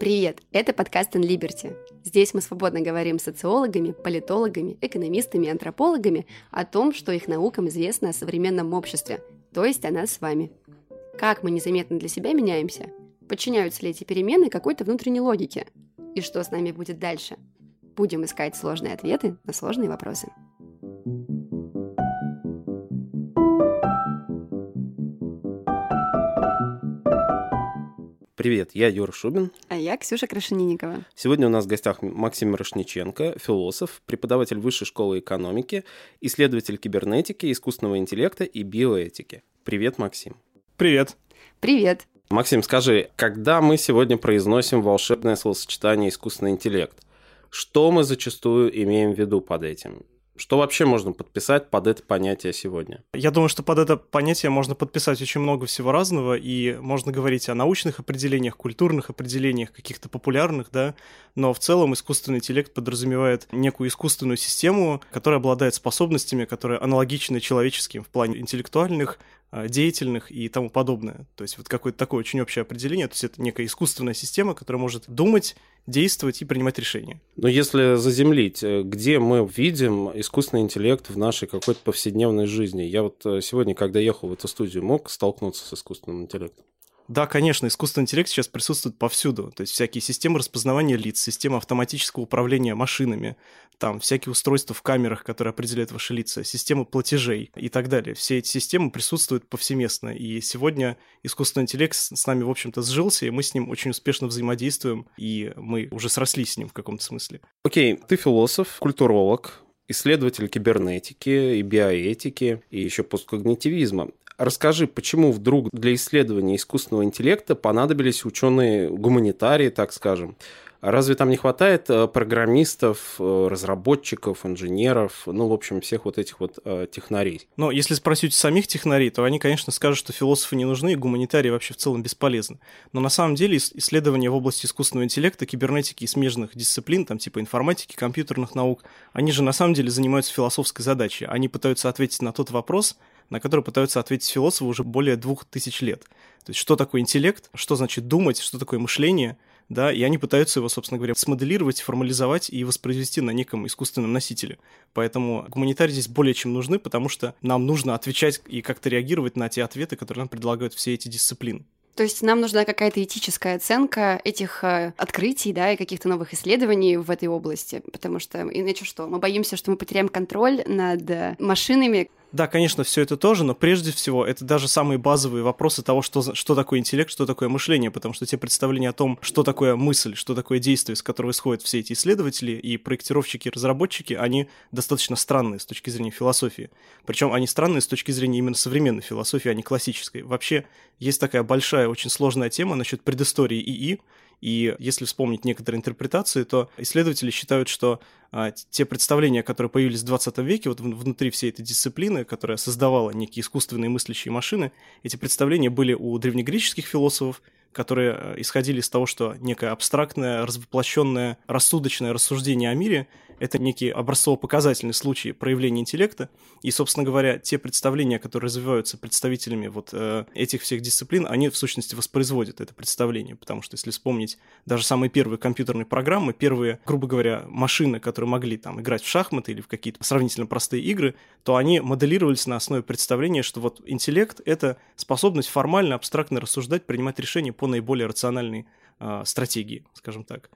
Привет! Это подкаст In Liberty. Здесь мы свободно говорим с социологами, политологами, экономистами антропологами о том, что их наукам известно о современном обществе, то есть о нас с вами. Как мы незаметно для себя меняемся? Подчиняются ли эти перемены какой-то внутренней логике? И что с нами будет дальше? Будем искать сложные ответы на сложные вопросы. Привет, я Юра Шубин. А я Ксюша Крашенинникова. Сегодня у нас в гостях Максим Мирошниченко, философ, преподаватель Высшей школы экономики, исследователь кибернетики, искусственного интеллекта и биоэтики. Привет, Максим. Привет. Привет. Максим, скажи, когда мы сегодня произносим волшебное словосочетание искусственный интеллект, что мы зачастую имеем в виду под этим? Что вообще можно подписать под это понятие сегодня? Я думаю, что под это понятие можно подписать очень много всего разного, и можно говорить о научных определениях, культурных определениях, каких-то популярных, да, но в целом искусственный интеллект подразумевает некую искусственную систему, которая обладает способностями, которые аналогичны человеческим в плане интеллектуальных, а, деятельных и тому подобное. То есть вот какое-то такое очень общее определение, то есть это некая искусственная система, которая может думать, действовать и принимать решения. Но если заземлить, э, где мы видим искусственный интеллект в нашей какой-то повседневной жизни? Я вот э, сегодня, когда ехал в эту студию, мог столкнуться с искусственным интеллектом? Да, конечно, искусственный интеллект сейчас присутствует повсюду. То есть всякие системы распознавания лиц, система автоматического управления машинами, там всякие устройства в камерах, которые определяют ваши лица, системы платежей и так далее. Все эти системы присутствуют повсеместно. И сегодня искусственный интеллект с нами, в общем-то, сжился, и мы с ним очень успешно взаимодействуем, и мы уже срослись с ним в каком-то смысле. Окей, ты философ, культуролог, исследователь кибернетики и биоэтики, и еще посткогнитивизма. Расскажи, почему вдруг для исследования искусственного интеллекта понадобились ученые-гуманитарии, так скажем? Разве там не хватает э, программистов, э, разработчиков, инженеров, ну, в общем, всех вот этих вот э, технарей? Но если спросить самих технарей, то они, конечно, скажут, что философы не нужны, и гуманитарии вообще в целом бесполезны. Но на самом деле исследования в области искусственного интеллекта, кибернетики и смежных дисциплин, там типа информатики, компьютерных наук, они же на самом деле занимаются философской задачей. Они пытаются ответить на тот вопрос, на который пытаются ответить философы уже более двух тысяч лет. То есть, что такое интеллект, что значит думать, что такое мышление, да, и они пытаются его, собственно говоря, смоделировать, формализовать и воспроизвести на неком искусственном носителе. Поэтому гуманитарии здесь более чем нужны, потому что нам нужно отвечать и как-то реагировать на те ответы, которые нам предлагают все эти дисциплины. То есть нам нужна какая-то этическая оценка этих э, открытий, да, и каких-то новых исследований в этой области, потому что иначе что? Мы боимся, что мы потеряем контроль над э, машинами, да, конечно, все это тоже, но прежде всего это даже самые базовые вопросы того, что, что такое интеллект, что такое мышление, потому что те представления о том, что такое мысль, что такое действие, с которого исходят все эти исследователи и проектировщики, и разработчики, они достаточно странные с точки зрения философии. Причем они странные с точки зрения именно современной философии, а не классической. Вообще есть такая большая, очень сложная тема насчет предыстории ИИ, и если вспомнить некоторые интерпретации, то исследователи считают, что а, те представления, которые появились в 20 веке, вот внутри всей этой дисциплины, которая создавала некие искусственные мыслящие машины, эти представления были у древнегреческих философов, которые э, исходили из того, что некое абстрактное, развоплощенное, рассудочное рассуждение о мире это некий образцово-показательный случай проявления интеллекта, и, собственно говоря, те представления, которые развиваются представителями вот э, этих всех дисциплин, они в сущности воспроизводят это представление, потому что если вспомнить даже самые первые компьютерные программы, первые, грубо говоря, машины, которые могли там играть в шахматы или в какие-то сравнительно простые игры, то они моделировались на основе представления, что вот интеллект — это способность формально, абстрактно рассуждать, принимать решения по наиболее рациональной э, стратегии, скажем так.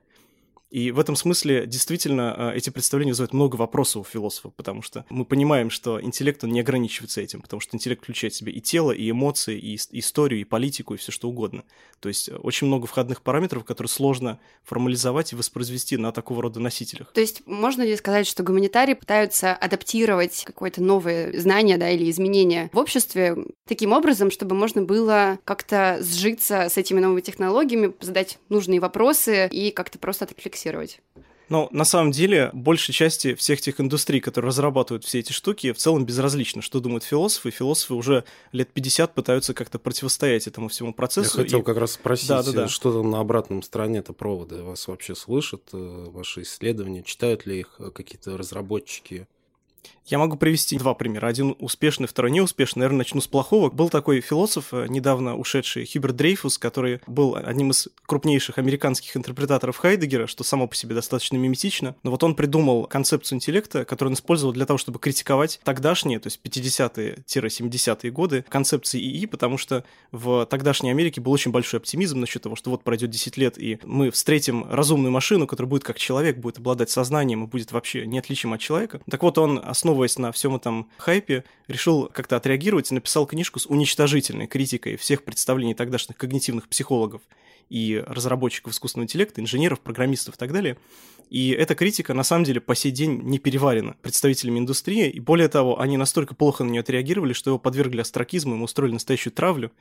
И в этом смысле действительно а, эти представления вызывают много вопросов у философов, потому что мы понимаем, что интеллект он не ограничивается этим, потому что интеллект включает в себя и тело, и эмоции, и историю, и политику, и все что угодно. То есть э, очень много входных параметров, которые сложно формализовать и воспроизвести на такого рода носителях. То есть можно ли сказать, что гуманитарии пытаются адаптировать какое-то новое знание да, или изменение в обществе таким образом, чтобы можно было как-то сжиться с этими новыми технологиями, задать нужные вопросы и как-то просто отрефлексировать фиксировать. Но на самом деле большей части всех тех индустрий, которые разрабатывают все эти штуки, в целом безразлично, что думают философы. Философы уже лет 50 пытаются как-то противостоять этому всему процессу. Я хотел и... как раз спросить, да, да, да. что там на обратном стороне это провода? Вас вообще слышат, э, ваши исследования, читают ли их э, какие-то разработчики? Я могу привести два примера. Один успешный, второй неуспешный. Наверное, начну с плохого. Был такой философ, э, недавно ушедший, Хьюберт Дрейфус, который был одним из крупнейших американских интерпретаторов Хайдегера, что само по себе достаточно миметично. Но вот он придумал концепцию интеллекта, которую он использовал для того, чтобы критиковать тогдашние, то есть 50-70-е годы, концепции ИИ, потому что в тогдашней Америке был очень большой оптимизм насчет того, что вот пройдет 10 лет, и мы встретим разумную машину, которая будет как человек, будет обладать сознанием и будет вообще неотличим от человека. Так вот, он, основываясь на всем этом хайпе, решил как-то отреагировать и написал книжку с уничтожительной критикой всех представлений тогдашних когнитивных психологов и разработчиков искусственного интеллекта, инженеров, программистов и так далее. И эта критика, на самом деле, по сей день не переварена представителями индустрии, и более того, они настолько плохо на нее отреагировали, что его подвергли астракизму, ему устроили настоящую травлю,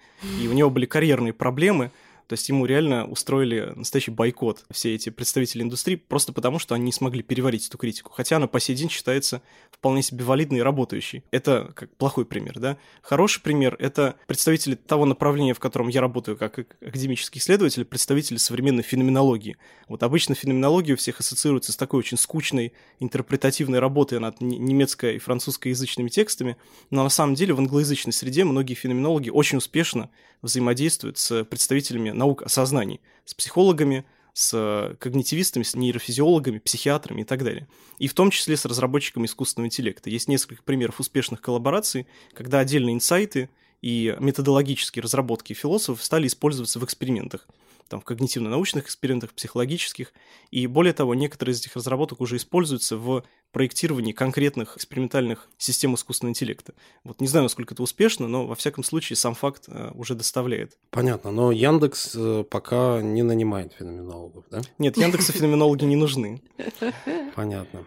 и у него были карьерные проблемы, то есть ему реально устроили настоящий бойкот все эти представители индустрии просто потому, что они не смогли переварить эту критику. Хотя она по сей день считается вполне себе валидной и работающей. Это как плохой пример, да? Хороший пример — это представители того направления, в котором я работаю как академический исследователь, представители современной феноменологии. Вот обычно феноменология у всех ассоциируется с такой очень скучной интерпретативной работой над немецко- и французскоязычными текстами, но на самом деле в англоязычной среде многие феноменологи очень успешно взаимодействуют с представителями наук о сознании, с психологами, с когнитивистами, с нейрофизиологами, психиатрами и так далее. И в том числе с разработчиками искусственного интеллекта. Есть несколько примеров успешных коллабораций, когда отдельные инсайты и методологические разработки философов стали использоваться в экспериментах там, в когнитивно-научных экспериментах, психологических. И более того, некоторые из этих разработок уже используются в проектировании конкретных экспериментальных систем искусственного интеллекта. Вот не знаю, насколько это успешно, но во всяком случае сам факт э, уже доставляет. Понятно, но Яндекс э, пока не нанимает феноменологов, да? Нет, Яндексу феноменологи не нужны. Понятно.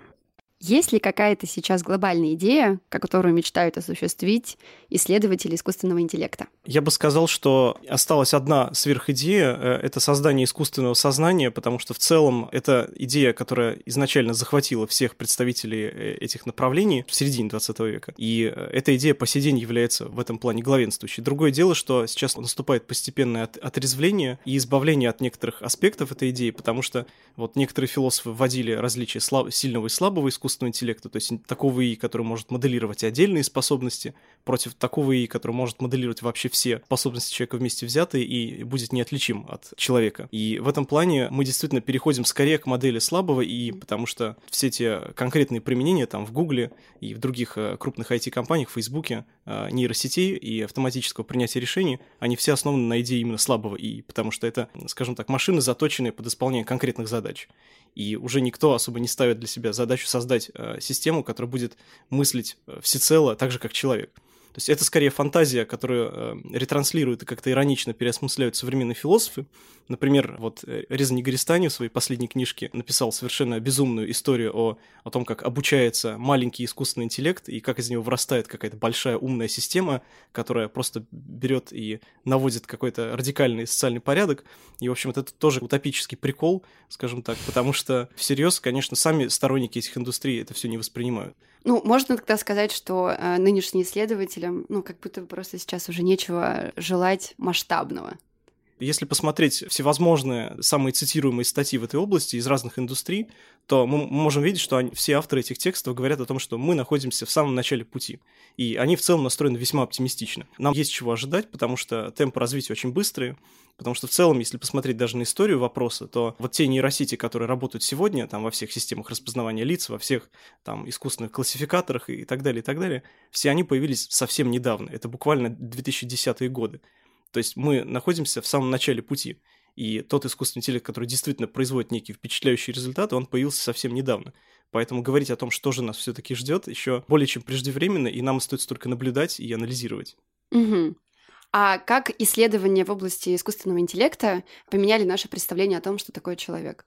Есть ли какая-то сейчас глобальная идея, которую мечтают осуществить исследователи искусственного интеллекта? Я бы сказал, что осталась одна сверхидея э, — это создание искусственного сознания, потому что в целом это идея, которая изначально захватила всех представителей э, этих направлений в середине 20 века. И э, эта идея по сей день является в этом плане главенствующей. Другое дело, что сейчас наступает постепенное отрезвление и избавление от некоторых аспектов этой идеи, потому что вот некоторые философы вводили различия слаб... сильного и слабого искусства, искусственного интеллекта, то есть такого ИИ, который может моделировать отдельные способности, против такого ИИ, который может моделировать вообще все способности человека вместе взятые и будет неотличим от человека. И в этом плане мы действительно переходим скорее к модели слабого ИИ, потому что все те конкретные применения там в Гугле и в других э, крупных IT-компаниях, в Фейсбуке, э, нейросетей и автоматического принятия решений, они все основаны на идее именно слабого ИИ, потому что это, скажем так, машины, заточенные под исполнение конкретных задач и уже никто особо не ставит для себя задачу создать э, систему, которая будет мыслить э, всецело так же, как человек. То есть это скорее фантазия, которую э, ретранслируют и как-то иронично переосмысляют современные философы. Например, вот э, Реза Негористани в своей последней книжке написал совершенно безумную историю о, о том, как обучается маленький искусственный интеллект и как из него вырастает какая-то большая умная система, которая просто берет и наводит какой-то радикальный социальный порядок. И, в общем, это тоже утопический прикол, скажем так, потому что всерьез, конечно, сами сторонники этих индустрий это все не воспринимают. Ну, можно тогда сказать, что э, нынешним исследователям, ну, как будто просто сейчас уже нечего желать масштабного. Если посмотреть всевозможные самые цитируемые статьи в этой области из разных индустрий, то мы можем видеть, что они, все авторы этих текстов говорят о том, что мы находимся в самом начале пути. И они в целом настроены весьма оптимистично. Нам есть чего ожидать, потому что темпы развития очень быстрые, Потому что в целом, если посмотреть даже на историю вопроса, то вот те нейросети, которые работают сегодня там во всех системах распознавания лиц, во всех там искусственных классификаторах и так далее, и так далее, все они появились совсем недавно. Это буквально 2010-е годы. То есть мы находимся в самом начале пути. И тот искусственный интеллект, который действительно производит некие впечатляющие результаты, он появился совсем недавно. Поэтому говорить о том, что же нас все-таки ждет, еще более чем преждевременно, и нам стоит только наблюдать и анализировать. Угу. А как исследования в области искусственного интеллекта поменяли наше представление о том, что такое человек?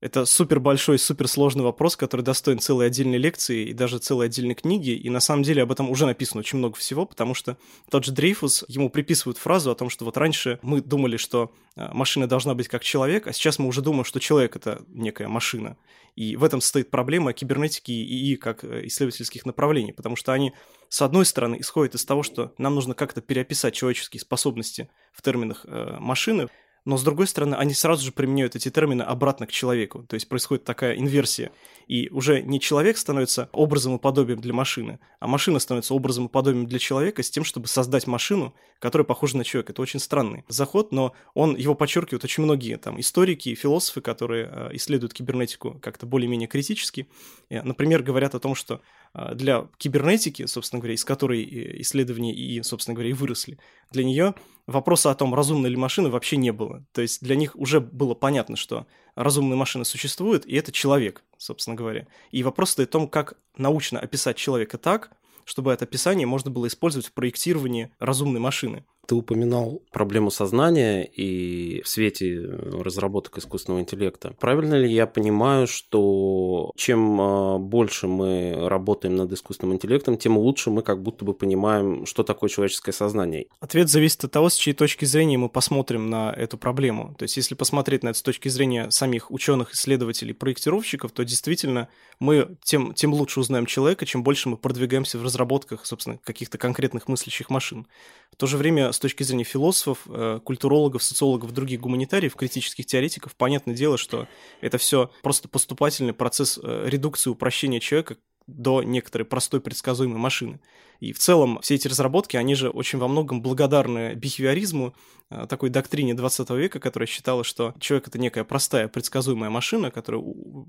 Это супер большой, супер сложный вопрос, который достоин целой отдельной лекции и даже целой отдельной книги. И на самом деле об этом уже написано очень много всего, потому что тот же Дрейфус, ему приписывают фразу о том, что вот раньше мы думали, что а, машина должна быть как человек, а сейчас мы уже думаем, что человек — это некая машина. И в этом состоит проблема кибернетики и ИИ как э, исследовательских направлений, потому что они, с одной стороны, исходят из того, что нам нужно как-то переописать человеческие способности в терминах э, машины, но с другой стороны, они сразу же применяют эти термины обратно к человеку. То есть происходит такая инверсия. И уже не человек становится образом и подобием для машины, а машина становится образом и подобием для человека с тем, чтобы создать машину, которая похожа на человека. Это очень странный заход, но он его подчеркивают очень многие там историки и философы, которые э, исследуют кибернетику как-то более-менее критически. Э, например, говорят о том, что для кибернетики, собственно говоря, из которой исследования и, собственно говоря, и выросли, для нее вопроса о том, разумна ли машина, вообще не было. То есть для них уже было понятно, что разумные машины существуют, и это человек, собственно говоря. И вопрос стоит в том, как научно описать человека так, чтобы это описание можно было использовать в проектировании разумной машины. Ты упоминал проблему сознания и в свете э, разработок искусственного интеллекта. Правильно ли я понимаю, что чем э, больше мы работаем над искусственным интеллектом, тем лучше мы как будто бы понимаем, что такое человеческое сознание? Ответ зависит от того, с чьей точки зрения мы посмотрим на эту проблему. То есть, если посмотреть на это с точки зрения самих ученых, исследователей, проектировщиков, то действительно мы тем, тем лучше узнаем человека, чем больше мы продвигаемся в разработках, собственно, каких-то конкретных мыслящих машин. В то же время точки зрения философов, э, культурологов, социологов, других гуманитариев, критических теоретиков, понятное дело, что это все просто поступательный процесс э, редукции, упрощения человека до некоторой простой предсказуемой машины. И в целом все эти разработки, они же очень во многом благодарны бихевиоризму, э, такой доктрине 20 века, которая считала, что человек — это некая простая предсказуемая машина, которая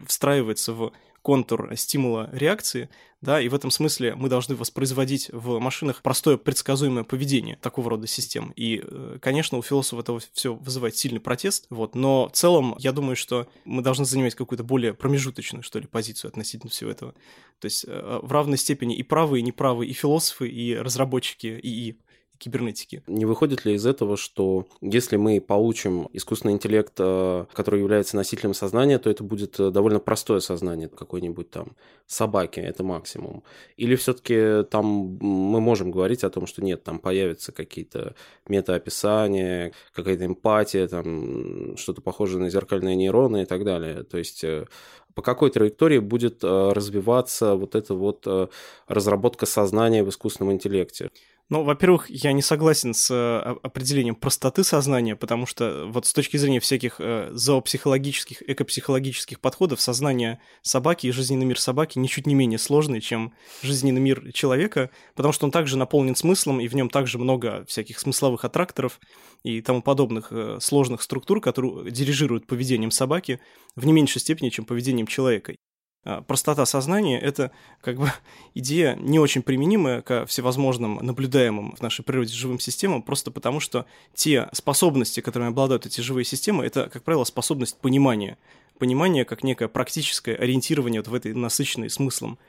встраивается в контур стимула реакции, да, и в этом смысле мы должны воспроизводить в машинах простое предсказуемое поведение такого рода систем. И, э, конечно, у философов это все вызывает сильный протест, вот, но в целом я думаю, что мы должны занимать какую-то более промежуточную, что ли, позицию относительно всего этого. То есть э, в равной степени и правые, и неправые, и философы, и разработчики ИИ кибернетики. Не выходит ли из этого, что если мы получим искусственный интеллект, э, который является носителем сознания, то это будет э, довольно простое сознание какой-нибудь там собаки, это максимум? Или все-таки там мы можем говорить о том, что нет, там появятся какие-то метаописания, какая-то эмпатия, там что-то похожее на зеркальные нейроны и так далее. То есть э, по какой траектории будет развиваться вот эта вот разработка сознания в искусственном интеллекте? Ну, во-первых, я не согласен с э, определением простоты сознания, потому что вот с точки зрения всяких э, зоопсихологических, экопсихологических подходов, сознание собаки и жизненный мир собаки ничуть не менее сложный, чем жизненный мир человека, потому что он также наполнен смыслом, и в нем также много всяких смысловых аттракторов и тому подобных э, сложных структур, которые дирижируют поведением собаки в не меньшей степени, чем поведением человека. А, простота сознания – это как бы идея не очень применимая ко всевозможным наблюдаемым в нашей природе живым системам, просто потому что те способности, которыми обладают эти живые системы, это, как правило, способность понимания. Понимание как некое практическое ориентирование вот в этой насыщенной смыслом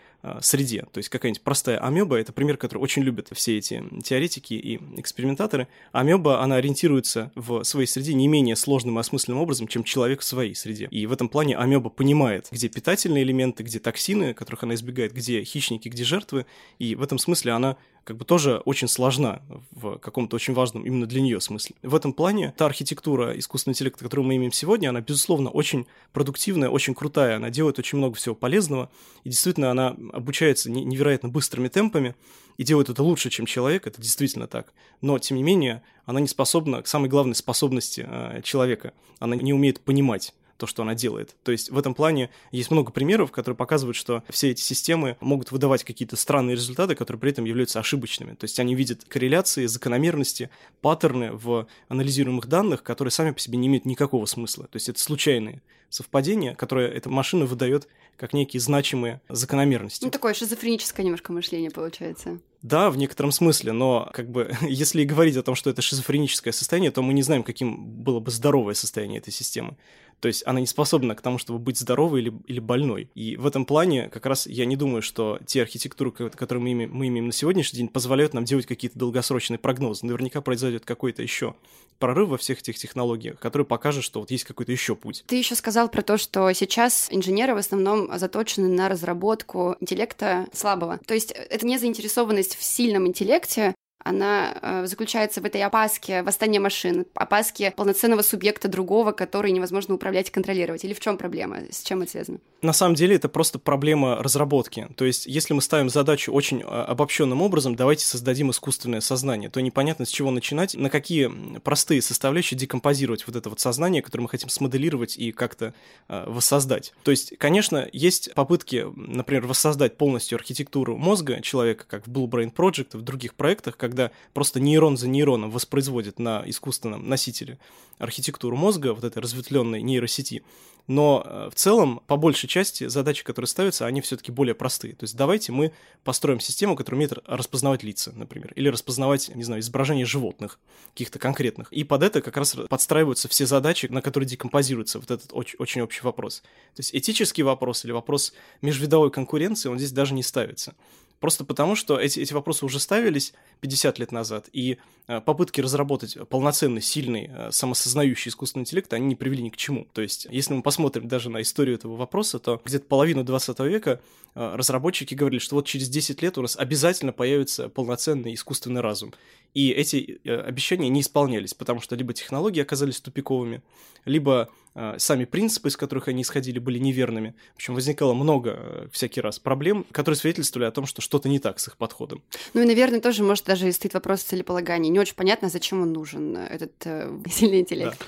среде. То есть какая-нибудь простая амеба, это пример, который очень любят все эти теоретики и экспериментаторы. Амеба, она ориентируется в своей среде не менее сложным и осмысленным образом, чем человек в своей среде. И в этом плане амеба понимает, где питательные элементы, где токсины, которых она избегает, где хищники, где жертвы. И в этом смысле она как бы тоже очень сложна в каком-то очень важном именно для нее смысле. В этом плане та архитектура искусственного интеллекта, которую мы имеем сегодня, она, безусловно, очень продуктивная, очень крутая, она делает очень много всего полезного, и действительно она обучается невероятно быстрыми темпами и делает это лучше, чем человек, это действительно так. Но, тем не менее, она не способна к самой главной способности э, человека. Она не умеет понимать то, что она делает. То есть в этом плане есть много примеров, которые показывают, что все эти системы могут выдавать какие-то странные результаты, которые при этом являются ошибочными. То есть они видят корреляции, закономерности, паттерны в анализируемых данных, которые сами по себе не имеют никакого смысла. То есть это случайные совпадения, которые эта машина выдает как некие значимые закономерности. Ну, такое шизофреническое немножко мышление получается. Да, в некотором смысле, но как бы если говорить о том, что это шизофреническое состояние, то мы не знаем, каким было бы здоровое состояние этой системы. То есть она не способна к тому, чтобы быть здоровой или, или больной. И в этом плане как раз я не думаю, что те архитектуры, которые мы имеем, мы имеем на сегодняшний день, позволяют нам делать какие-то долгосрочные прогнозы. Наверняка произойдет какой-то еще прорыв во всех этих технологиях, который покажет, что вот есть какой-то еще путь. Ты еще сказал про то, что сейчас инженеры в основном заточены на разработку интеллекта слабого. То есть это не заинтересованность в сильном интеллекте, она э, заключается в этой опаске восстания машин, опаске полноценного субъекта другого, который невозможно управлять и контролировать? Или в чем проблема? С чем это связано? На самом деле это просто проблема разработки. То есть, если мы ставим задачу очень э, обобщенным образом, давайте создадим искусственное сознание, то непонятно с чего начинать, на какие простые составляющие декомпозировать вот это вот сознание, которое мы хотим смоделировать и как-то э, воссоздать. То есть, конечно, есть попытки, например, воссоздать полностью архитектуру мозга человека, как в Blue Brain Project в других проектах, как когда просто нейрон за нейроном воспроизводит на искусственном носителе архитектуру мозга, вот этой разветвленной нейросети. Но э, в целом, по большей части, задачи, которые ставятся, они все-таки более простые. То есть давайте мы построим систему, которая умеет распознавать лица, например, или распознавать, не знаю, изображения животных, каких-то конкретных. И под это как раз подстраиваются все задачи, на которые декомпозируется вот этот очень, очень общий вопрос. То есть этический вопрос или вопрос межвидовой конкуренции, он здесь даже не ставится. Просто потому, что эти, эти вопросы уже ставились 50 лет назад, и э, попытки разработать полноценный, сильный, э, самосознающий искусственный интеллект, они не привели ни к чему. То есть, если мы посмотрим даже на историю этого вопроса, то где-то половину 20 века э, разработчики говорили, что вот через 10 лет у нас обязательно появится полноценный искусственный разум. И эти обещания не исполнялись, потому что либо технологии оказались тупиковыми, либо сами принципы, из которых они исходили, были неверными. В общем, возникало много всякий раз проблем, которые свидетельствовали о том, что что-то не так с их подходом. Ну и, наверное, тоже, может, даже стоит вопрос целеполагания. Не очень понятно, зачем он нужен, этот э, сильный интеллект. Да.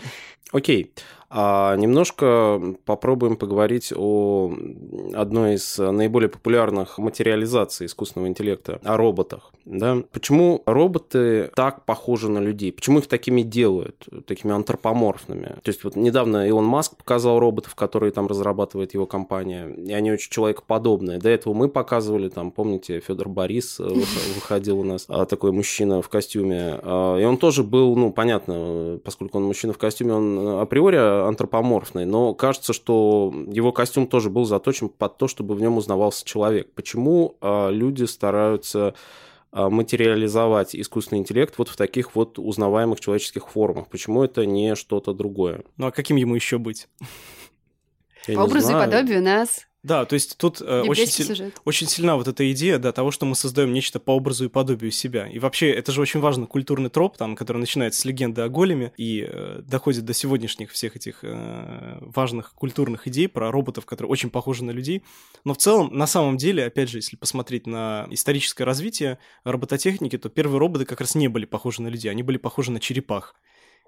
Окей. А немножко попробуем поговорить о одной из наиболее популярных материализаций искусственного интеллекта, о роботах. Да? Почему роботы так похожи на людей? Почему их такими делают, такими антропоморфными? То есть вот недавно Илон Маск показал роботов, которые там разрабатывает его компания, и они очень человекоподобные. До этого мы показывали, там, помните, Федор Борис э, выходил у нас, а, такой мужчина в костюме, а, и он тоже был, ну, понятно, поскольку он мужчина в костюме, он априори антропоморфный, но кажется, что его костюм тоже был заточен под то, чтобы в нем узнавался человек. Почему а, люди стараются а, материализовать искусственный интеллект вот в таких вот узнаваемых человеческих формах? Почему это не что-то другое? Ну а каким ему еще быть? Я По образу и подобию нас да, то есть тут э, очень, си- очень сильна вот эта идея, да, того, что мы создаем нечто по образу и подобию себя. И вообще, это же очень важно, культурный троп, там, который начинается с легенды о големе и э, доходит до сегодняшних всех этих э, важных культурных идей про роботов, которые очень похожи на людей. Но в целом, на самом деле, опять же, если посмотреть на историческое развитие робототехники, то первые роботы как раз не были похожи на людей, они были похожи на черепах.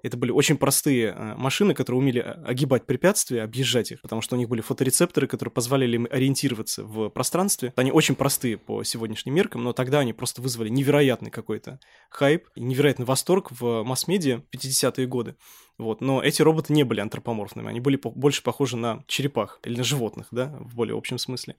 Это были очень простые э, машины, которые умели э, огибать препятствия, объезжать их, потому что у них были фоторецепторы, которые позволяли им ориентироваться в пространстве. Они очень простые по сегодняшним меркам, но тогда они просто вызвали невероятный какой-то хайп, невероятный восторг в масс-медиа 50-е годы. Вот. Но эти роботы не были антропоморфными, они были больше похожи на черепах или на животных, да, в более общем смысле.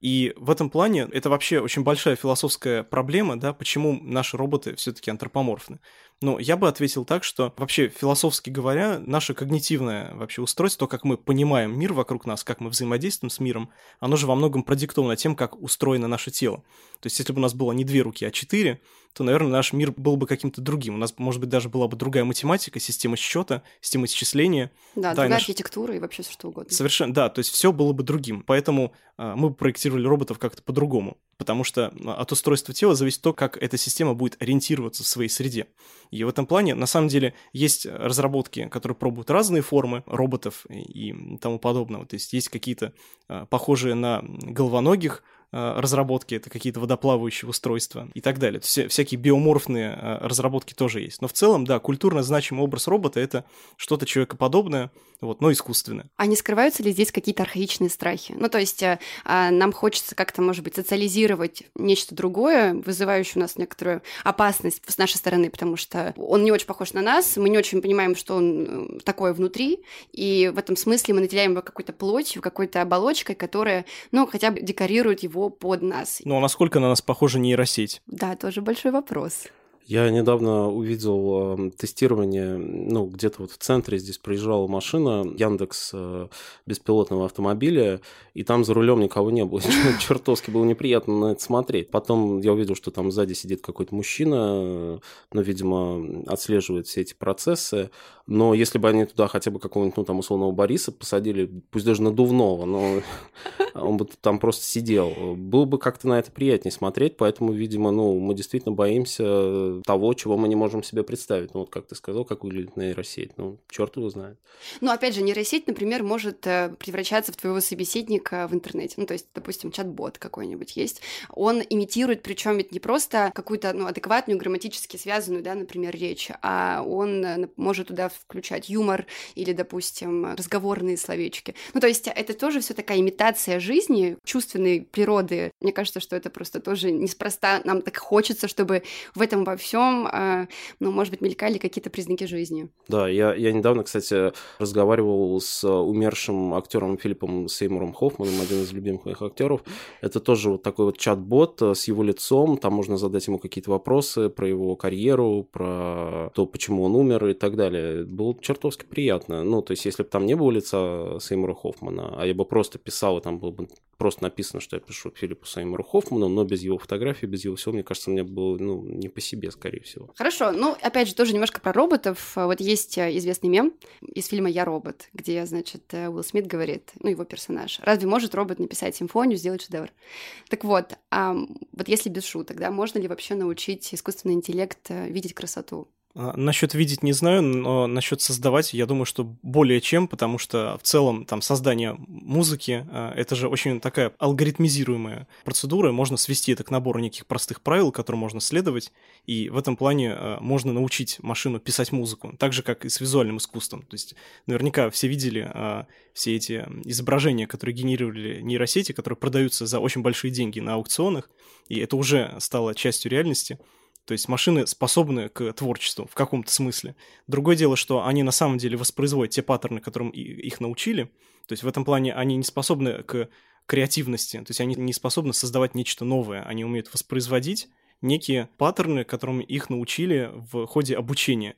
И в этом плане это вообще очень большая философская проблема, да, почему наши роботы все-таки антропоморфны. Но я бы ответил так, что вообще философски говоря, наше когнитивное вообще устройство, то, как мы понимаем мир вокруг нас, как мы взаимодействуем с миром, оно же во многом продиктовано тем, как устроено наше тело. То есть, если бы у нас было не две руки, а четыре, то, наверное, наш мир был бы каким-то другим. У нас, может быть, даже была бы другая математика, система счета, система исчисления. Да, да другая наш... архитектура и вообще все что угодно. Совершенно, да, то есть все было бы другим. Поэтому э, мы проектировали роботов как-то по-другому потому что от устройства тела зависит то, как эта система будет ориентироваться в своей среде. И в этом плане, на самом деле, есть разработки, которые пробуют разные формы роботов и тому подобного. То есть есть какие-то а, похожие на головоногих разработки, это какие-то водоплавающие устройства и так далее. Вся, всякие биоморфные э, разработки тоже есть. Но в целом, да, культурно значимый образ робота — это что-то человекоподобное, вот, но искусственное. А не скрываются ли здесь какие-то архаичные страхи? Ну, то есть э, а, нам хочется как-то, может быть, социализировать нечто другое, вызывающее у нас некоторую опасность с нашей стороны, потому что он не очень похож на нас, мы не очень понимаем, что он такое внутри, и в этом смысле мы наделяем его какой-то плотью, какой-то оболочкой, которая, ну, хотя бы декорирует его под нас. Ну, а насколько на нас похожа нейросеть? Да, тоже большой вопрос. Я недавно увидел э, тестирование, ну, где-то вот в центре здесь проезжала машина Яндекс э, беспилотного автомобиля, и там за рулем никого не было. Чертовски было неприятно на это смотреть. Потом я увидел, что там сзади сидит какой-то мужчина, ну, видимо, отслеживает все эти процессы. Но если бы они туда хотя бы какого-нибудь, ну, там, условного Бориса посадили, пусть даже надувного, но он бы там просто сидел. Было бы как-то на это приятнее смотреть, поэтому, видимо, ну, мы действительно боимся того, чего мы не можем себе представить. Ну, вот как ты сказал, как выглядит нейросеть. Ну, черт его знает. Ну, опять же, нейросеть, например, может э, превращаться в твоего собеседника в интернете. Ну, то есть, допустим, чат-бот какой-нибудь есть. Он имитирует, причем ведь не просто какую-то ну, адекватную, грамматически связанную, да, например, речь, а он э, может туда включать юмор или, допустим, разговорные словечки. Ну, то есть, это тоже все такая имитация жизни, чувственной природы. Мне кажется, что это просто тоже неспроста. Нам так хочется, чтобы в этом во всем, э, ну, может быть, мелькали какие-то признаки жизни. Да, я, я недавно, кстати, разговаривал с умершим актером Филиппом Сеймуром Хоффманом, один из любимых моих актеров. Это тоже вот такой вот чат-бот с его лицом. Там можно задать ему какие-то вопросы про его карьеру, про то, почему он умер и так далее. Было чертовски приятно. Ну, то есть, если бы там не было лица Сеймура Хоффмана, а я бы просто писал, и там было бы просто написано, что я пишу Филиппу Сеймуру Хоффману, но без его фотографии, без его всего, мне кажется, мне было ну, не по себе, скорее всего. Хорошо, ну, опять же, тоже немножко про роботов. Вот есть э, известный мем из фильма «Я робот», где, значит, э, Уилл Смит говорит, ну, его персонаж, разве может робот написать симфонию, сделать шедевр? Так вот, а, вот если без шуток, да, можно ли вообще научить искусственный интеллект э, видеть красоту? А, насчет видеть не знаю, но насчет создавать, я думаю, что более чем, потому что в целом там создание музыки а, это же очень такая алгоритмизируемая процедура, можно свести это к набору неких простых правил, которым можно следовать, и в этом плане а, можно научить машину писать музыку, так же как и с визуальным искусством. То есть наверняка все видели все эти изображения, которые генерировали нейросети, которые продаются за очень большие деньги на аукционах, и это уже стало частью реальности. То есть машины способны к творчеству в каком-то смысле. Другое дело, что они на самом деле воспроизводят те паттерны, которым их научили. То есть в этом плане они не способны к креативности, то есть они не способны создавать нечто новое, они умеют воспроизводить некие паттерны, которым их научили в ходе обучения.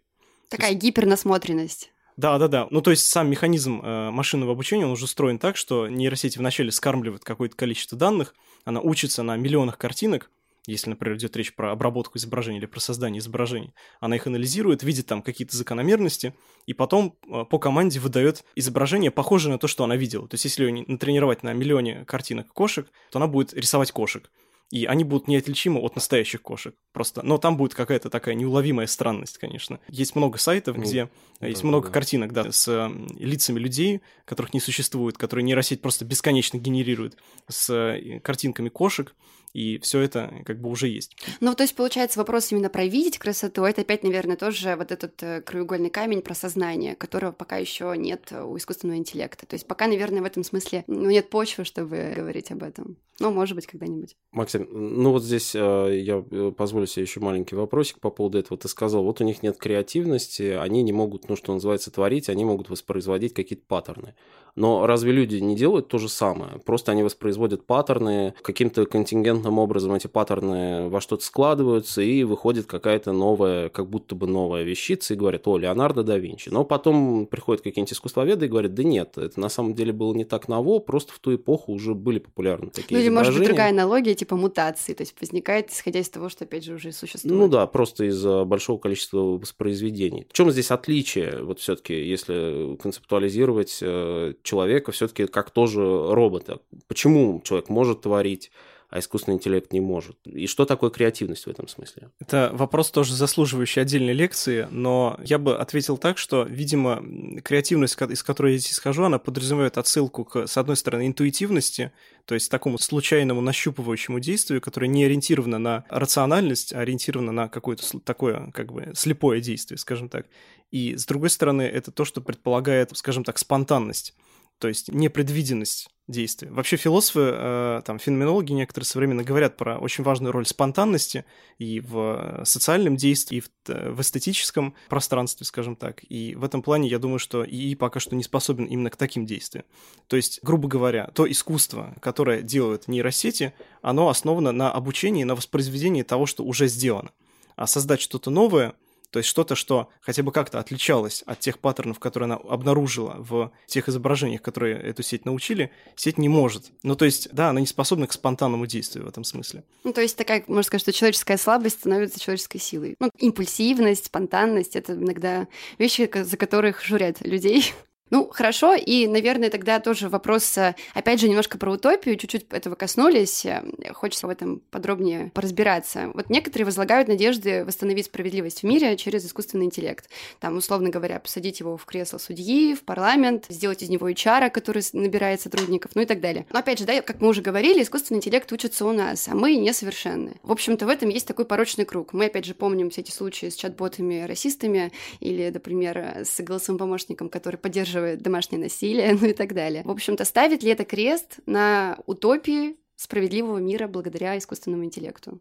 Такая есть... гипернасмотренность. Да, да, да. Ну, то есть сам механизм э, машинного обучения, он уже устроен так, что нейросети вначале скармливают какое-то количество данных, она учится на миллионах картинок, если, например, идет речь про обработку изображений или про создание изображений, она их анализирует, видит там какие-то закономерности, и потом э, по команде выдает изображение, похожее на то, что она видела. То есть, если ее натренировать на миллионе картинок кошек, то она будет рисовать кошек. И они будут неотличимы от настоящих кошек. Просто. Но там будет какая-то такая неуловимая странность, конечно. Есть много сайтов, ну, где да, есть много да. картинок, да, с э, лицами людей, которых не существует, которые нейросеть просто бесконечно генерирует, с э, картинками кошек и все это как бы уже есть. Ну, то есть, получается, вопрос именно про видеть красоту, это опять, наверное, тоже вот этот э, краеугольный камень про сознание, которого пока еще нет у искусственного интеллекта. То есть пока, наверное, в этом смысле ну, нет почвы, чтобы говорить об этом. Но, может быть, когда-нибудь. Максим, ну вот здесь э, я э, позволю себе еще маленький вопросик по поводу этого. Ты сказал, вот у них нет креативности, они не могут, ну, что называется, творить, они могут воспроизводить какие-то паттерны. Но разве люди не делают то же самое? Просто они воспроизводят паттерны, каким-то контингентным образом эти паттерны во что-то складываются, и выходит какая-то новая, как будто бы новая вещица, и говорят, о, Леонардо да Винчи. Но потом приходят какие-нибудь искусствоведы и говорят, да нет, это на самом деле было не так ново, просто в ту эпоху уже были популярны такие Ну или, может быть, другая аналогия, типа мутации, то есть возникает, исходя из того, что, опять же, уже существует. Ну да, просто из-за большого количества воспроизведений. В чем здесь отличие, вот все-таки, если концептуализировать э, человека все-таки как тоже робота. Почему человек может творить, а искусственный интеллект не может. И что такое креативность в этом смысле? Это вопрос тоже заслуживающий отдельной лекции, но я бы ответил так, что, видимо, креативность, из которой я здесь схожу, она подразумевает отсылку к, с одной стороны, интуитивности, то есть такому случайному нащупывающему действию, которое не ориентировано на рациональность, а ориентировано на какое-то такое, как бы, слепое действие, скажем так. И, с другой стороны, это то, что предполагает, скажем так, спонтанность то есть непредвиденность действия. Вообще философы, э, там, феноменологи некоторые современно говорят про очень важную роль спонтанности и в социальном действии, и э, в эстетическом пространстве, скажем так. И в этом плане я думаю, что ИИ пока что не способен именно к таким действиям. То есть, грубо говоря, то искусство, которое делают нейросети, оно основано на обучении, на воспроизведении того, что уже сделано. А создать что-то новое – то есть что-то, что хотя бы как-то отличалось от тех паттернов, которые она обнаружила в тех изображениях, которые эту сеть научили, сеть не может. Ну, то есть, да, она не способна к спонтанному действию в этом смысле. Ну, то есть такая, можно сказать, что человеческая слабость становится человеческой силой. Ну, импульсивность, спонтанность — это иногда вещи, за которых журят людей. Ну, хорошо, и, наверное, тогда тоже вопрос, э, опять же, немножко про утопию, чуть-чуть этого коснулись, э, хочется в этом подробнее поразбираться. Вот некоторые возлагают надежды восстановить справедливость в мире через искусственный интеллект. Там, условно говоря, посадить его в кресло судьи, в парламент, сделать из него HR, который набирает сотрудников, ну и так далее. Но опять же, да, как мы уже говорили, искусственный интеллект учится у нас, а мы несовершенны. В общем-то, в этом есть такой порочный круг. Мы, опять же, помним все эти случаи с чат-ботами, расистами или, например, с голосовым помощником, который поддерживает поддерживает домашнее насилие, ну и так далее. В общем-то, ставит ли это крест на утопии справедливого мира благодаря искусственному интеллекту?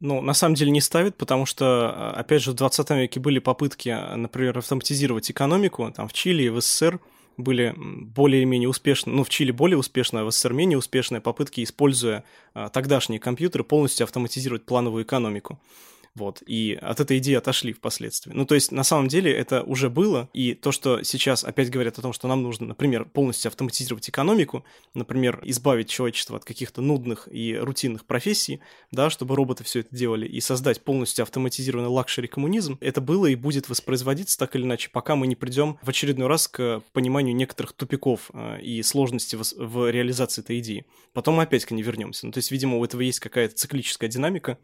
Ну, на самом деле не ставит, потому что, опять же, в 20 веке были попытки, например, автоматизировать экономику, там в Чили, в СССР были более-менее успешные, ну, в Чили более успешные, а в СССР менее успешные попытки, используя а, тогдашние компьютеры, полностью автоматизировать плановую экономику. Вот, и от этой идеи отошли впоследствии. Ну, то есть, на самом деле, это уже было, и то, что сейчас опять говорят о том, что нам нужно, например, полностью автоматизировать экономику, например, избавить человечество от каких-то нудных и рутинных профессий, да, чтобы роботы все это делали, и создать полностью автоматизированный лакшери-коммунизм, это было и будет воспроизводиться так или иначе, пока мы не придем в очередной раз к пониманию некоторых тупиков э, и сложностей в, реализации этой идеи. Потом мы опять к ней вернемся. Ну, то есть, видимо, у этого есть какая-то циклическая динамика.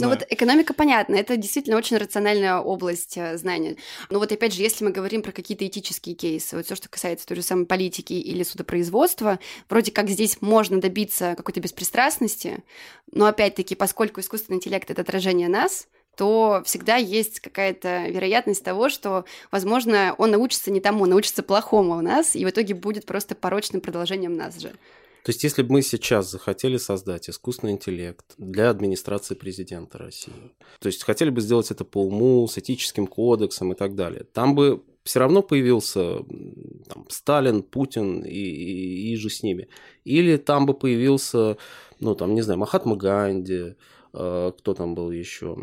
Ну вот экономика понятно, это действительно очень рациональная область э, знания. Но вот опять же, если мы говорим про какие-то этические кейсы, вот все, что касается той же самой политики или судопроизводства, вроде как здесь можно добиться какой-то беспристрастности, но опять-таки, поскольку искусственный интеллект — это отражение нас, то всегда есть какая-то вероятность того, что, возможно, он научится не тому, научится плохому у нас, и в итоге будет просто порочным продолжением нас же. То есть, если бы мы сейчас захотели создать искусственный интеллект для администрации президента России, то есть хотели бы сделать это по уму, с этическим кодексом и так далее, там бы все равно появился там, Сталин, Путин и, и, и же с ними. Или там бы появился, ну, там, не знаю, Махатма Ганди, Э, кто там был еще.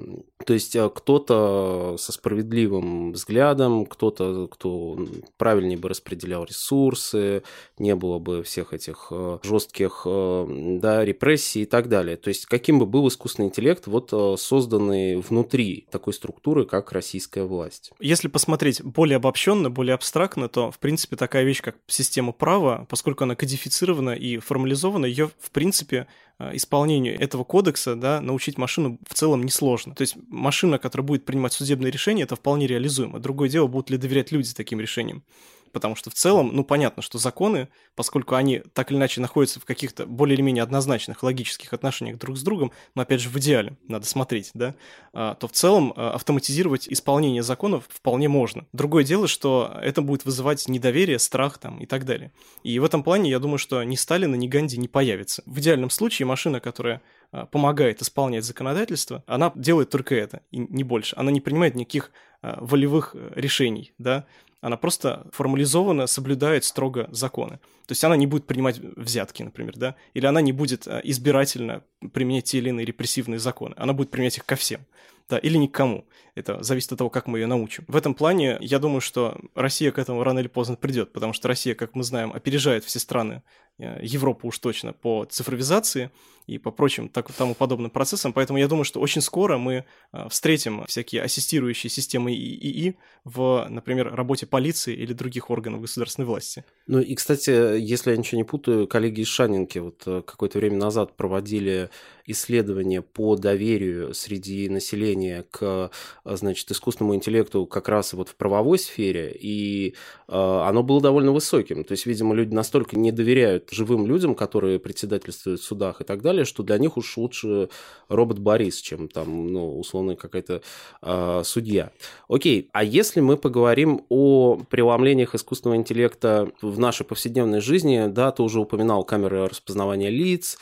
То есть э, кто-то со справедливым взглядом, кто-то, кто правильнее бы распределял ресурсы, не было бы всех этих э, жестких да, репрессий и так далее. То есть каким бы был искусственный интеллект, вот созданный внутри такой структуры, как российская власть. Если посмотреть более обобщенно, более абстрактно, то, в принципе, такая вещь, как система права, поскольку она кодифицирована и формализована, ее, в принципе, Э, исполнению этого кодекса, да, научить машину в целом несложно. То есть машина, которая будет принимать судебные решения, это вполне реализуемо. Другое дело, будут ли доверять люди таким решениям потому что в целом, ну, понятно, что законы, поскольку они так или иначе находятся в каких-то более или менее однозначных логических отношениях друг с другом, но, опять же, в идеале, надо смотреть, да, а, то в целом а, автоматизировать исполнение законов вполне можно. Другое дело, что это будет вызывать недоверие, страх там и так далее. И в этом плане я думаю, что ни Сталина, ни Ганди не появится. В идеальном случае машина, которая а, помогает исполнять законодательство, она делает только это, и не больше. Она не принимает никаких волевых э, решений, да, она просто формализованно соблюдает строго законы. То есть она не будет принимать взятки, например, да, или она не будет э, избирательно применять те или иные репрессивные законы. Она будет применять их ко всем, да, или никому. Это зависит от того, как мы ее научим. В этом плане я думаю, что Россия к этому рано или поздно придет, потому что Россия, как мы знаем, опережает все страны Э, Европу уж точно по цифровизации и по прочим так, тому подобным процессам. Поэтому я думаю, что очень скоро мы э, встретим всякие ассистирующие системы ИИ в, например, работе полиции или других органов государственной власти. Ну и, кстати, если я ничего не путаю, коллеги из Шанинки вот э, какое-то время назад проводили исследования по доверию среди населения к, значит, искусственному интеллекту как раз вот в правовой сфере, и оно было довольно высоким. То есть, видимо, люди настолько не доверяют живым людям, которые председательствуют в судах и так далее, что для них уж лучше робот Борис, чем там, ну, условно, какая-то э, судья. Окей, а если мы поговорим о преломлениях искусственного интеллекта в нашей повседневной жизни, да, ты уже упоминал камеры распознавания лиц,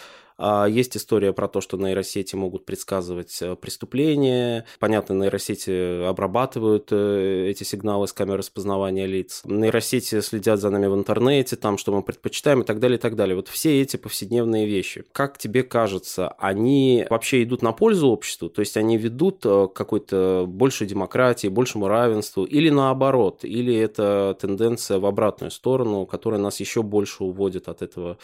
есть история про то, что нейросети могут предсказывать э, преступления. Понятно, нейросети обрабатывают э, эти сигналы с камер распознавания лиц. Нейросети следят за нами в интернете, там, что мы предпочитаем и так далее, и так далее. Вот все эти повседневные вещи. Как тебе кажется, они вообще идут на пользу обществу? То есть они ведут э, к какой-то большей демократии, большему равенству? Или наоборот? Или это тенденция в обратную сторону, которая нас еще больше уводит от этого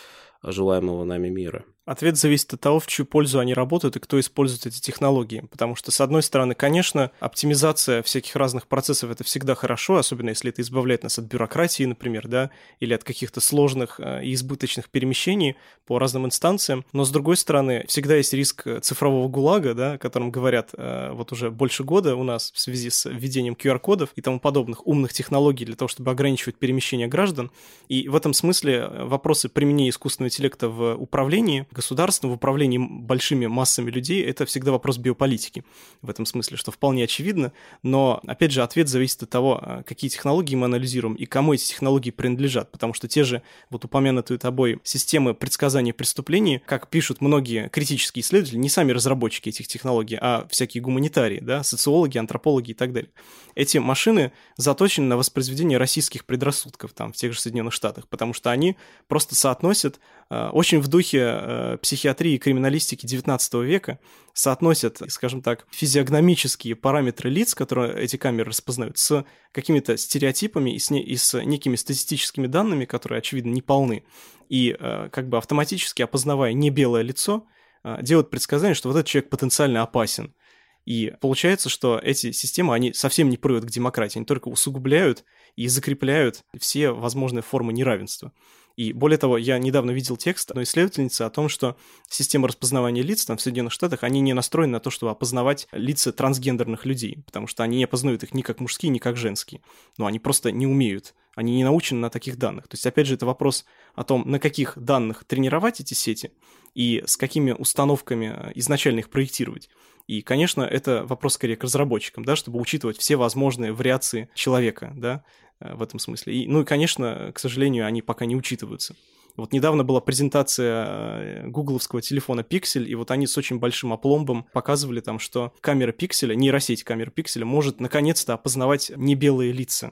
желаемого нами мира? Ответ зависит от того, в чью пользу они работают и кто использует эти технологии. Потому что, с одной стороны, конечно, оптимизация всяких разных процессов – это всегда хорошо, особенно если это избавляет нас от бюрократии, например, да, или от каких-то сложных э, и избыточных перемещений по разным инстанциям. Но, с другой стороны, всегда есть риск цифрового гулага, да, о котором говорят э, вот уже больше года у нас в связи с введением QR-кодов и тому подобных умных технологий для того, чтобы ограничивать перемещение граждан. И в этом смысле вопросы применения искусственного интеллекта в управлении государством, в управлении большими массами людей, это всегда вопрос биополитики в этом смысле, что вполне очевидно. Но, опять же, ответ зависит от того, а, какие технологии мы анализируем и кому эти технологии принадлежат. Потому что те же вот упомянутые тобой системы предсказания преступлений, как пишут многие критические исследователи, не сами разработчики этих технологий, а всякие гуманитарии, да, социологи, антропологи и так далее. Эти машины заточены на воспроизведение российских предрассудков там в тех же Соединенных Штатах, потому что они просто соотносят очень в духе э, психиатрии и криминалистики XIX века, соотносят, скажем так, физиогномические параметры лиц, которые эти камеры распознают, с какими-то стереотипами и с, не, и с некими статистическими данными, которые, очевидно, не полны. И э, как бы автоматически опознавая не белое лицо, э, делают предсказание, что вот этот человек потенциально опасен – и получается, что эти системы, они совсем не приводят к демократии, они только усугубляют и закрепляют все возможные формы неравенства. И более того, я недавно видел текст одной исследовательницы о том, что система распознавания лиц там в Соединенных Штатах, они не настроены на то, чтобы опознавать лица трансгендерных людей, потому что они не опознают их ни как мужские, ни как женские. Но они просто не умеют, они не научены на таких данных. То есть, опять же, это вопрос о том, на каких данных тренировать эти сети и с какими установками изначально их проектировать. И, конечно, это вопрос скорее к разработчикам, да, чтобы учитывать все возможные вариации человека, да, э, в этом смысле. И, ну и, конечно, к сожалению, они пока не учитываются. Вот недавно была презентация э, гугловского телефона Pixel, и вот они с очень большим опломбом показывали там, что камера пикселя, нейросеть камеры пикселя может наконец-то опознавать не белые лица.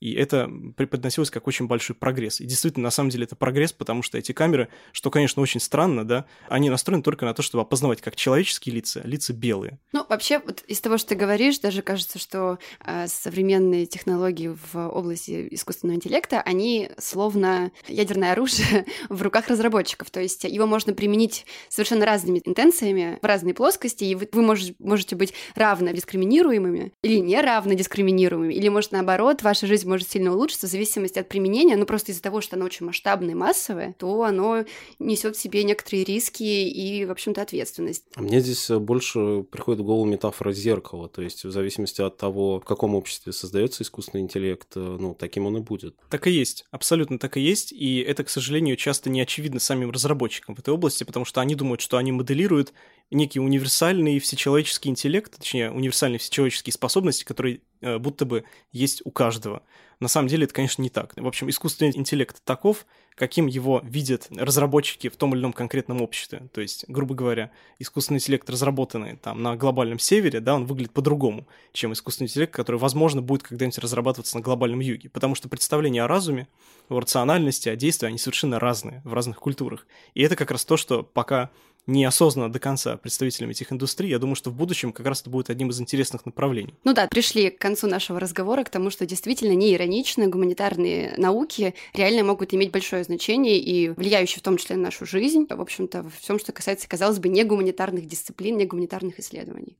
И это преподносилось как очень большой прогресс. И действительно, на самом деле, это прогресс, потому что эти камеры, что, конечно, очень странно, да, они настроены только на то, чтобы опознавать как человеческие лица, лица белые. Ну, вообще, вот из того, что ты говоришь, даже кажется, что э, современные технологии в области искусственного интеллекта, они словно ядерное оружие в руках разработчиков. То есть его можно применить совершенно разными интенциями в разные плоскости, и вы, вы можете, можете быть равно дискриминируемыми или не равно дискриминируемыми, или, может, наоборот, ваша жизнь может сильно улучшиться в зависимости от применения, ну просто из-за того, что оно очень масштабное и массовое, то оно несет в себе некоторые риски и, в общем-то, ответственность. А мне здесь э, больше приходит в голову метафора зеркала, то есть в зависимости от того, в каком обществе создается искусственный интеллект, э, ну, таким он и будет. Так и есть, абсолютно так и есть, и это, к сожалению, часто не очевидно самим разработчикам в этой области, потому что они думают, что они моделируют некий универсальный всечеловеческий интеллект, точнее, универсальные всечеловеческие способности, которые э, будто бы есть у каждого. На самом деле это, конечно, не так. В общем, искусственный интеллект таков, каким его видят разработчики в том или ином конкретном обществе. То есть, грубо говоря, искусственный интеллект, разработанный там на глобальном севере, да, он выглядит по-другому, чем искусственный интеллект, который, возможно, будет когда-нибудь разрабатываться на глобальном юге. Потому что представления о разуме, о рациональности, о действии, они совершенно разные в разных культурах. И это как раз то, что пока неосознанно до конца представителями этих индустрий, я думаю, что в будущем как раз это будет одним из интересных направлений. Ну да, пришли к концу нашего разговора к тому, что действительно неироничные гуманитарные науки реально могут иметь большое значение и влияющие в том числе на нашу жизнь, в общем-то, во всем, что касается, казалось бы, не гуманитарных дисциплин, не гуманитарных исследований.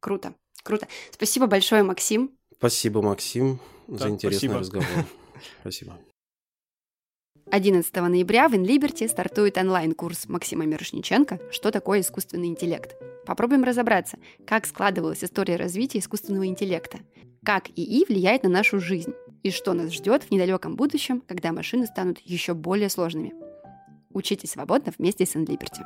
Круто, круто. Спасибо большое, Максим. Спасибо, Максим, за интересный спасибо. разговор. Спасибо. 11 ноября в InLiberty стартует онлайн-курс Максима Мирошниченко «Что такое искусственный интеллект?». Попробуем разобраться, как складывалась история развития искусственного интеллекта, как ИИ влияет на нашу жизнь и что нас ждет в недалеком будущем, когда машины станут еще более сложными. Учитесь свободно вместе с InLiberty.